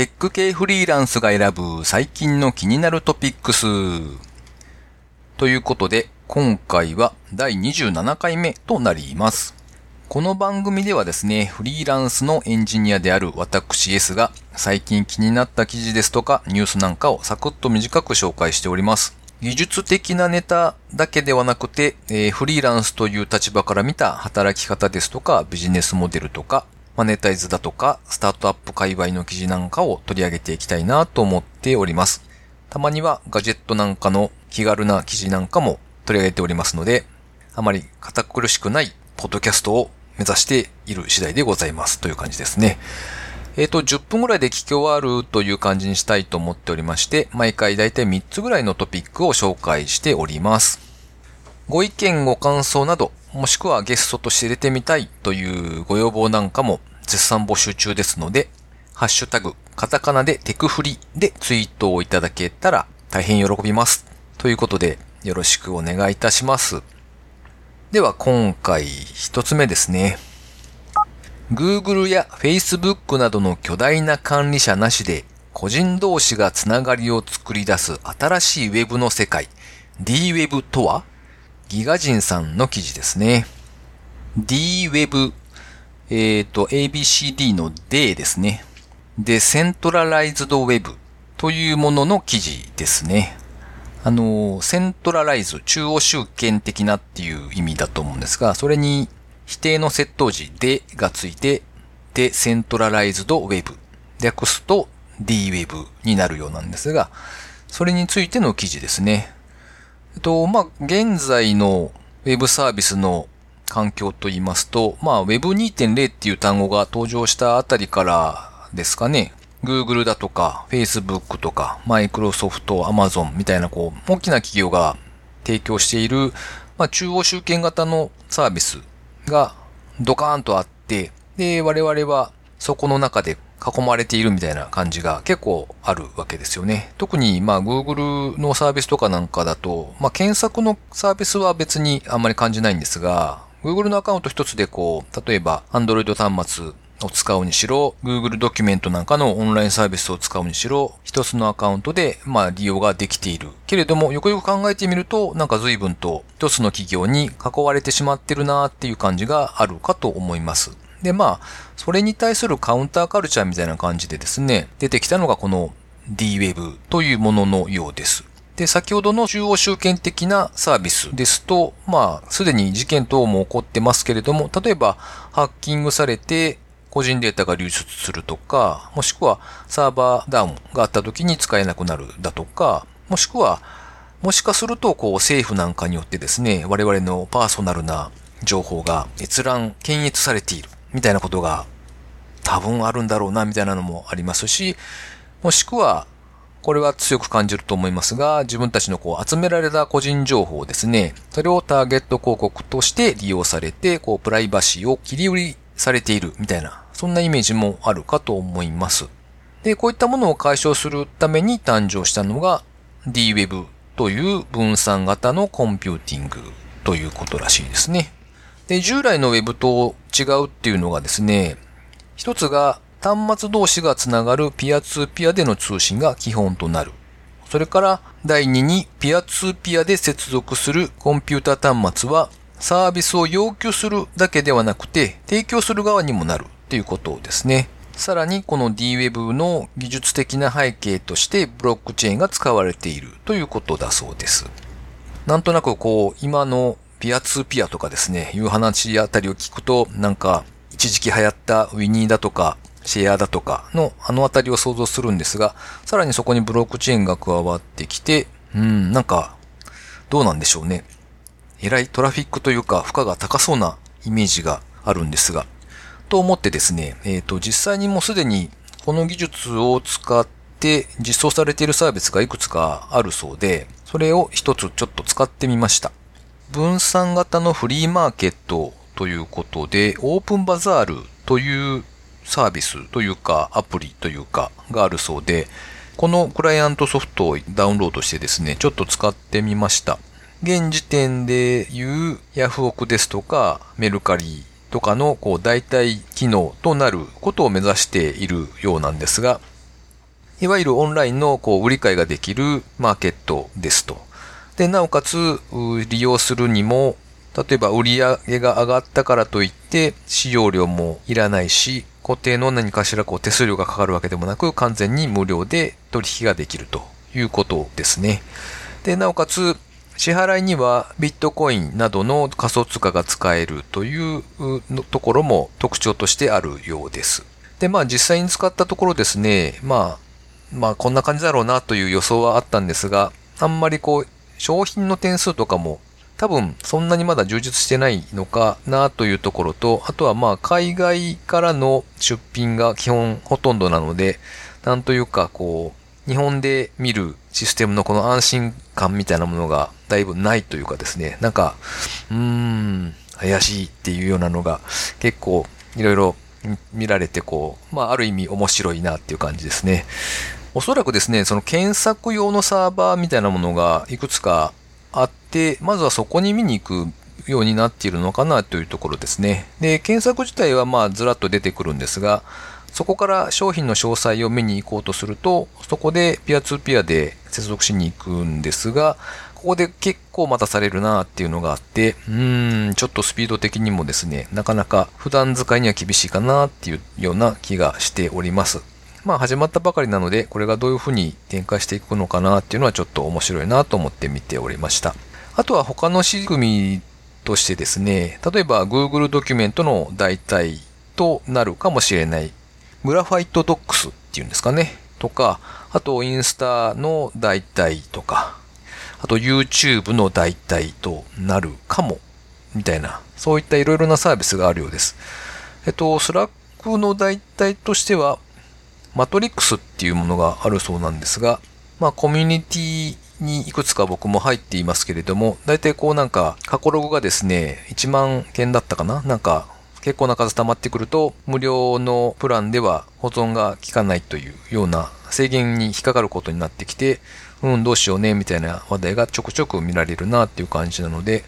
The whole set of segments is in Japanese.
テック系フリーランスが選ぶ最近の気になるトピックス。ということで、今回は第27回目となります。この番組ではですね、フリーランスのエンジニアである私 S が最近気になった記事ですとかニュースなんかをサクッと短く紹介しております。技術的なネタだけではなくて、えー、フリーランスという立場から見た働き方ですとかビジネスモデルとかマネタイズだとか、スタートアップ界隈の記事なんかを取り上げていきたいなと思っております。たまにはガジェットなんかの気軽な記事なんかも取り上げておりますので、あまり堅苦しくないポッドキャストを目指している次第でございますという感じですね。えっ、ー、と、10分ぐらいで聞き終わるという感じにしたいと思っておりまして、毎回だいたい3つぐらいのトピックを紹介しております。ご意見ご感想など、もしくはゲストとして出てみたいというご要望なんかも絶賛募集中ですので、ハッシュタグ、カタカナでテクフリでツイートをいただけたら大変喜びます。ということで、よろしくお願いいたします。では今回一つ目ですね。Google や Facebook などの巨大な管理者なしで個人同士がつながりを作り出す新しい Web の世界 D-Web とは？ギガ人さんの記事ですね。D-Web えっ、ー、と、ABCD の D ですね。で、セントラライズドウェブというものの記事ですね。あの、セントラライズ、中央集権的なっていう意味だと思うんですが、それに否定の窃盗時でがついて、で、セントラライズドウェブ。略すと D-Web になるようなんですが、それについての記事ですね。えっと、まあ、現在のウェブサービスの環境と言いますと、まあ Web2.0 っていう単語が登場したあたりからですかね。Google だとか、Facebook とか、Microsoft、Amazon みたいなこう、大きな企業が提供している、まあ中央集権型のサービスがドカーンとあって、で、我々はそこの中で囲まれているみたいな感じが結構あるわけですよね。特にまあ Google のサービスとかなんかだと、まあ検索のサービスは別にあんまり感じないんですが、Google のアカウント一つでこう、例えば Android 端末を使うにしろ、Google ドキュメントなんかのオンラインサービスを使うにしろ、一つのアカウントで、まあ利用ができている。けれども、よくよく考えてみると、なんか随分と一つの企業に囲われてしまってるなっていう感じがあるかと思います。で、まあ、それに対するカウンターカルチャーみたいな感じでですね、出てきたのがこの D-Web というもののようです。で、先ほどの中央集権的なサービスですと、まあ、すでに事件等も起こってますけれども、例えば、ハッキングされて、個人データが流出するとか、もしくはサーバーダウンがあった時に使えなくなるだとか、もしくは、もしかすると、こう、政府なんかによってですね、我々のパーソナルな情報が閲覧、検閲されている、みたいなことが多分あるんだろうな、みたいなのもありますし、もしくは、これは強く感じると思いますが、自分たちのこう集められた個人情報ですね、それをターゲット広告として利用されて、こうプライバシーを切り売りされているみたいな、そんなイメージもあるかと思います。で、こういったものを解消するために誕生したのが D-Web という分散型のコンピューティングということらしいですね。で、従来の Web と違うっていうのがですね、一つが端末同士がつながるピアツーピアでの通信が基本となる。それから第2にピアツーピアで接続するコンピュータ端末はサービスを要求するだけではなくて提供する側にもなるっていうことですね。さらにこの D-Web の技術的な背景としてブロックチェーンが使われているということだそうです。なんとなくこう今のピアツーピアとかですね、いう話あたりを聞くとなんか一時期流行ったウィニーだとかシェアだとかのあのあたりを想像するんですが、さらにそこにブロックチェーンが加わってきて、うん、なんか、どうなんでしょうね。えらいトラフィックというか負荷が高そうなイメージがあるんですが、と思ってですね、えっ、ー、と、実際にもうすでにこの技術を使って実装されているサービスがいくつかあるそうで、それを一つちょっと使ってみました。分散型のフリーマーケットということで、オープンバザールというサービスというかアプリというかがあるそうで、このクライアントソフトをダウンロードしてですね、ちょっと使ってみました。現時点で言うヤフオクですとかメルカリとかのこう代替機能となることを目指しているようなんですが、いわゆるオンラインのこう売り買いができるマーケットですと。で、なおかつ、利用するにも、例えば売り上げが上がったからといって、使用料もいらないし、固定の何かしらこう手数料がかかるわけでもなく、完全に無料で取引ができるということですね。で、なおかつ、支払いにはビットコインなどの仮想通貨が使えるというところも特徴としてあるようです。で、まあ実際に使ったところですね、まあ、まあこんな感じだろうなという予想はあったんですが、あんまりこう、商品の点数とかも多分そんなにまだ充実してないのかなというところと、あとはまあ海外からの出品が基本ほとんどなので、なんというかこう、日本で見るシステムのこの安心感みたいなものがだいぶないというかですね、なんか、うーん、怪しいっていうようなのが結構いろいろ見られてこう、まあある意味面白いなっていう感じですね。おそらくですね、その検索用のサーバーみたいなものがいくつかあって、まずはそこに見に行くようになっているのかなというところですね。で、検索自体はまあずらっと出てくるんですが、そこから商品の詳細を見に行こうとすると、そこでピアツーピアで接続しに行くんですが、ここで結構待たされるなっていうのがあって、うーん、ちょっとスピード的にもですね、なかなか普段使いには厳しいかなっていうような気がしております。まあ始まったばかりなので、これがどういうふうに展開していくのかなっていうのはちょっと面白いなと思って見ておりました。あとは他の仕組みとしてですね、例えば Google ドキュメントの代替となるかもしれないグラファイトドックスっていうんですかね。とか、あとインスタの代替とか、あと YouTube の代替となるかも、みたいな、そういったいろいろなサービスがあるようです。えっと、 Slack の代替としては、 Matrix っていうものがあるそうなんですが、まあコミュニティにいくつか僕も入っていますけれども、大体こうなんか過去ログがですね、1万件だったかな？なんか結構な数溜まってくると、無料のプランでは保存が効かないというような制限に引っかかることになってきて、うん、どうしようね、みたいな話題がちょくちょく見られるなっていう感じなので、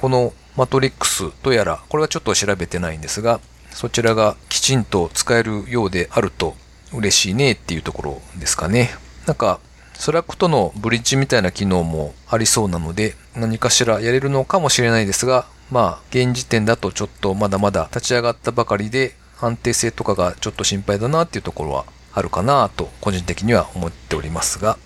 この Matrix とやら、これはちょっと調べてないんですが、そちらがきちんと使えるようであると嬉しいねっていうところですかね。なんか、 Slack とのブリッジみたいな機能もありそうなので、何かしらやれるのかもしれないですが、まあ、現時点だとちょっとまだまだ立ち上がったばかりで、安定性とかがちょっと心配だなっていうところはあるかなと、個人的には思っておりますが。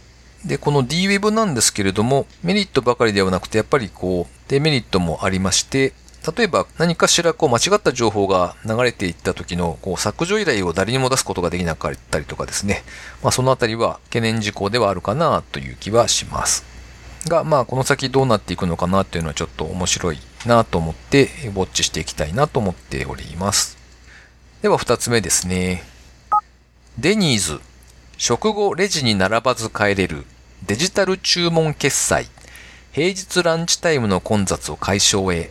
で、この DWeb なんですけれども、メリットばかりではなくて、やっぱりこう、デメリットもありまして、例えば何かしらこう間違った情報が流れていった時のこう削除依頼を誰にも出すことができなかったりとかですね。まあそのあたりは懸念事項ではあるかなという気はします。が、まあ、この先どうなっていくのかなっていうのはちょっと面白いなと思って、ウォッチしていきたいなと思っております。では、二つ目ですね。デニーズ、食後レジに並ばず帰れるデジタル注文決済、平日ランチタイムの混雑を解消へ。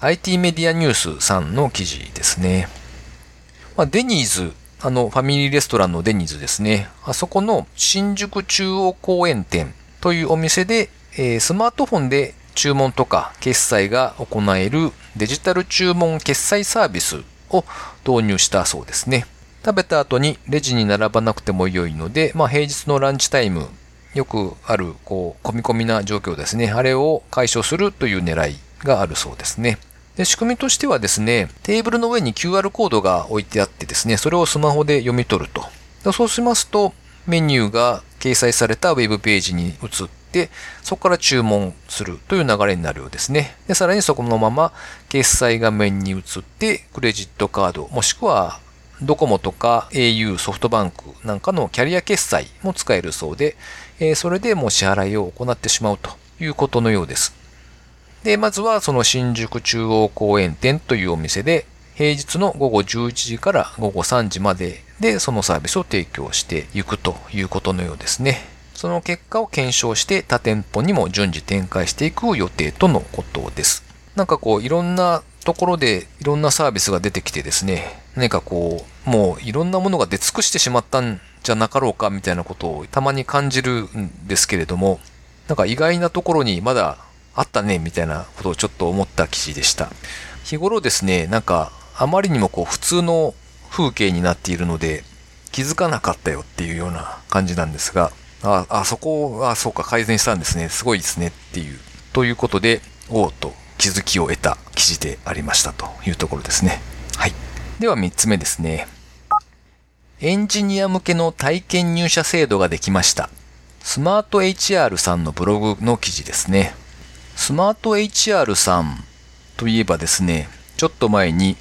IT メディアニュースさんの記事ですね。まあ、デニーズ、あの、ファミリーレストランのデニーズですね。あそこの新宿中央公園店というお店で、えー、スマートフォンで注文とか決済が行えるデジタル注文決済サービスを導入したそうですね。食べた後にレジに並ばなくても良いので、まあ、平日のランチタイム、よくある、こう、込み込みな状況ですね。あれを解消するという狙いがあるそうですね。で、仕組みとしてはですね、テーブルの上に QR コードが置いてあってですね、それをスマホで読み取ると。そうしますと、メニューが掲載されたウェブページに移って、そこから注文するという流れになるようですね。で、さらにそこのまま決済画面に移って、クレジットカード、もしくはドコモとか au、ソフトバンクなんかのキャリア決済も使えるそうで、えそれでもう支払いを行ってしまうということのようです。で、まずはその新宿中央公園店というお店で、平日の午後11時から午後3時まででそのサービスを提供していくということのようですね。その結果を検証して他店舗にも順次展開していく予定とのことです。なんかこういろんなところでいろんなサービスが出てきてですね、何かこう、もういろんなものが出尽くしてしまったんじゃなかろうかみたいなことをたまに感じるんですけれども、なんか意外なところにまだあったねみたいなことをちょっと思った記事でした。日頃ですね、なんかあまりにもこう普通の風景になっているので、気づかなかったよっていうような感じなんですが、あ、あそこは、そうか、改善したんですね。すごいですねっていう。ということで、おうと気づきを得た記事でありましたというところですね。はい。では3つ目ですね。エンジニア向けの体験入社制度ができました。スマート HR さんのブログの記事ですね。スマート HR さんといえばですね、ちょっと前に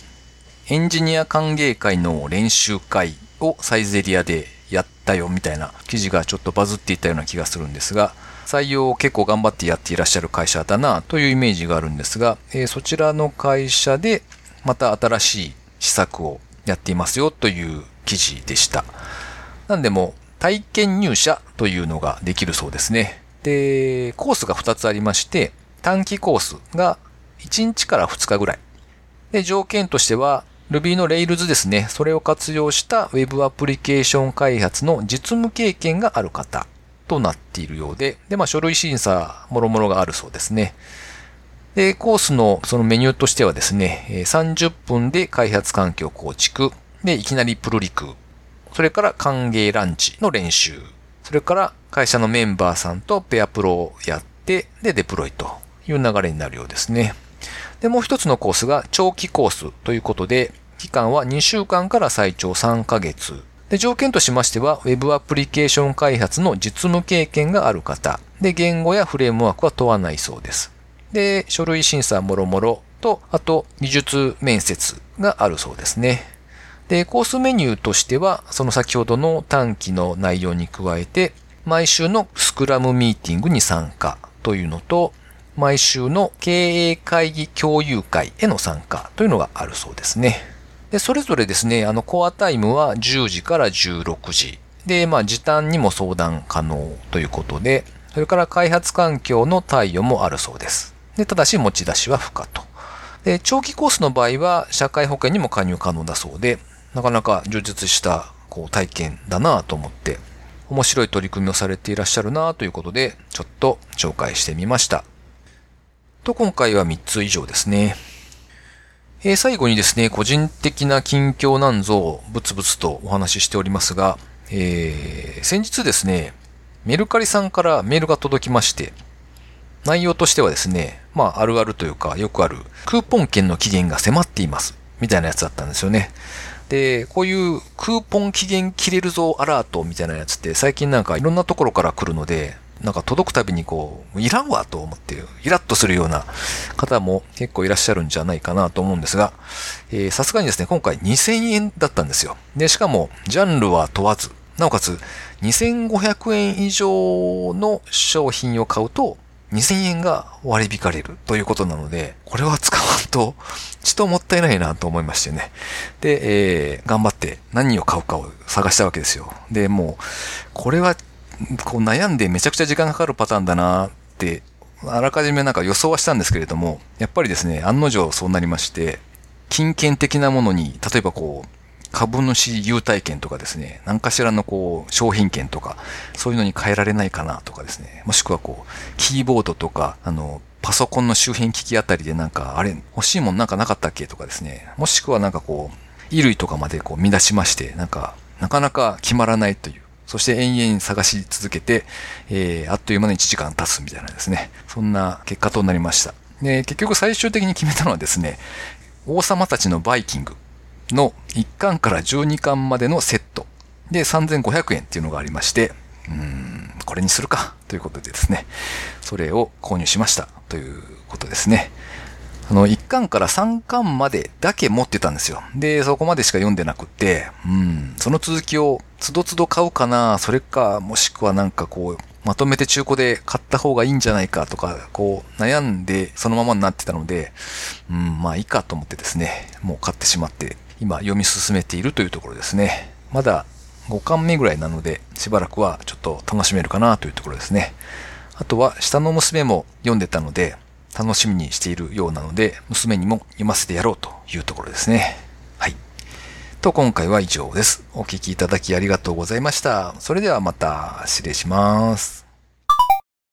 エンジニア歓迎会の練習会をサイゼリアでやったよみたいな記事がちょっとバズっていたような気がするんですが、採用を結構頑張ってやっていらっしゃる会社だなというイメージがあるんですが、えー、そちらの会社でまた新しい施策をやっていますよという記事でした。なんでも体験入社というのができるそうですね。で、コースが2つありまして、短期コースが1日から2日ぐらい。で、条件としては Ruby の Rails ですね。それを活用した Web アプリケーション開発の実務経験がある方となっているようで、で、まあ書類審査、もろもろがあるそうですね。で、コースのそのメニューとしてはですね、30分で開発環境構築、で、いきなりプルリク、それから歓迎ランチの練習、それから会社のメンバーさんとペアプロをやって、で、デプロイという流れになるようですね。で、もう一つのコースが長期コースということで、期間は2週間から最長3ヶ月。で、条件としましては、Web アプリケーション開発の実務経験がある方。で、言語やフレームワークは問わないそうです。で、書類審査もろもろと、あと、技術面接があるそうですね。で、コースメニューとしては、その先ほどの短期の内容に加えて、毎週のスクラムミーティングに参加というのと、毎週の経営会議共有会への参加というのがあるそうですね。で、それぞれですね、あの、コアタイムは10時から16時。で、まあ、時短にも相談可能ということで、それから開発環境の対応もあるそうです。で、ただし持ち出しは不可と。で、長期コースの場合は社会保険にも加入可能だそうで、なかなか充実したこう体験だなと思って、面白い取り組みをされていらっしゃるなということで、ちょっと紹介してみました。と、今回は3つ以上ですね。えー、最後にですね、個人的な近況なんぞをブツブツとお話ししておりますが、えー、先日ですね、メルカリさんからメールが届きまして、内容としてはですね、まあ、あるあるというか、よくある、クーポン券の期限が迫っています。みたいなやつだったんですよね。で、こういうクーポン期限切れるぞアラートみたいなやつって最近なんかいろんなところから来るので、なんか届くたびにこう、いらんわと思って、イラッとするような方も結構いらっしゃるんじゃないかなと思うんですが、さすがにですね、今回2000円だったんですよ。で、しかも、ジャンルは問わず、なおかつ、2500円以上の商品を買うと、2000円が割り引かれるということなので、これは使わんと、ちともったいないなと思いましてね。で、えー、頑張って何を買うかを探したわけですよ。で、もう、これはこう悩んでめちゃくちゃ時間かかるパターンだなって、あらかじめなんか予想はしたんですけれども、やっぱりですね、案の定そうなりまして、金券的なものに、例えばこう、株主優待券とかですね、何かしらのこう、商品券とか、そういうのに変えられないかなとかですね、もしくはこう、キーボードとか、あの、パソコンの周辺機器あたりでなんか、あれ、欲しいもんなんかなかったっけとかですね、もしくはなんかこう、衣類とかまでこう、乱しまして、なんか、なかなか決まらないという、そして延々探し続けて、えー、あっという間に1時間経つみたいなですね。そんな結果となりました。で、結局最終的に決めたのはですね、王様たちのバイキングの1巻から12巻までのセットで3500円っていうのがありまして、うーん、これにするかということでですね、それを購入しましたということですね。あの、1巻から3巻までだけ持ってたんですよ。で、そこまでしか読んでなくて、うん、その続きをつどつど買うかな、それか、もしくはなんかこう、まとめて中古で買った方がいいんじゃないかとか、こう、悩んでそのままになってたので、うん、まあいいかと思ってですね、もう買ってしまって、今読み進めているというところですね。まだ5巻目ぐらいなので、しばらくはちょっと楽しめるかなというところですね。あとは、下の娘も読んでたので、楽しみにしているようなので、娘にも読ませてやろうというところですね。と、今回は以上です。お聴きいただきありがとうございました。それではまた失礼します。